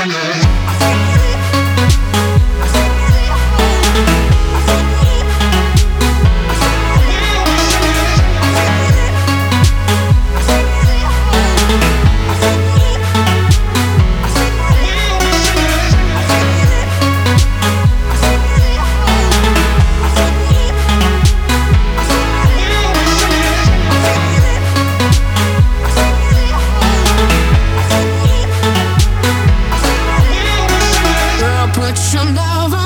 Send But you'll never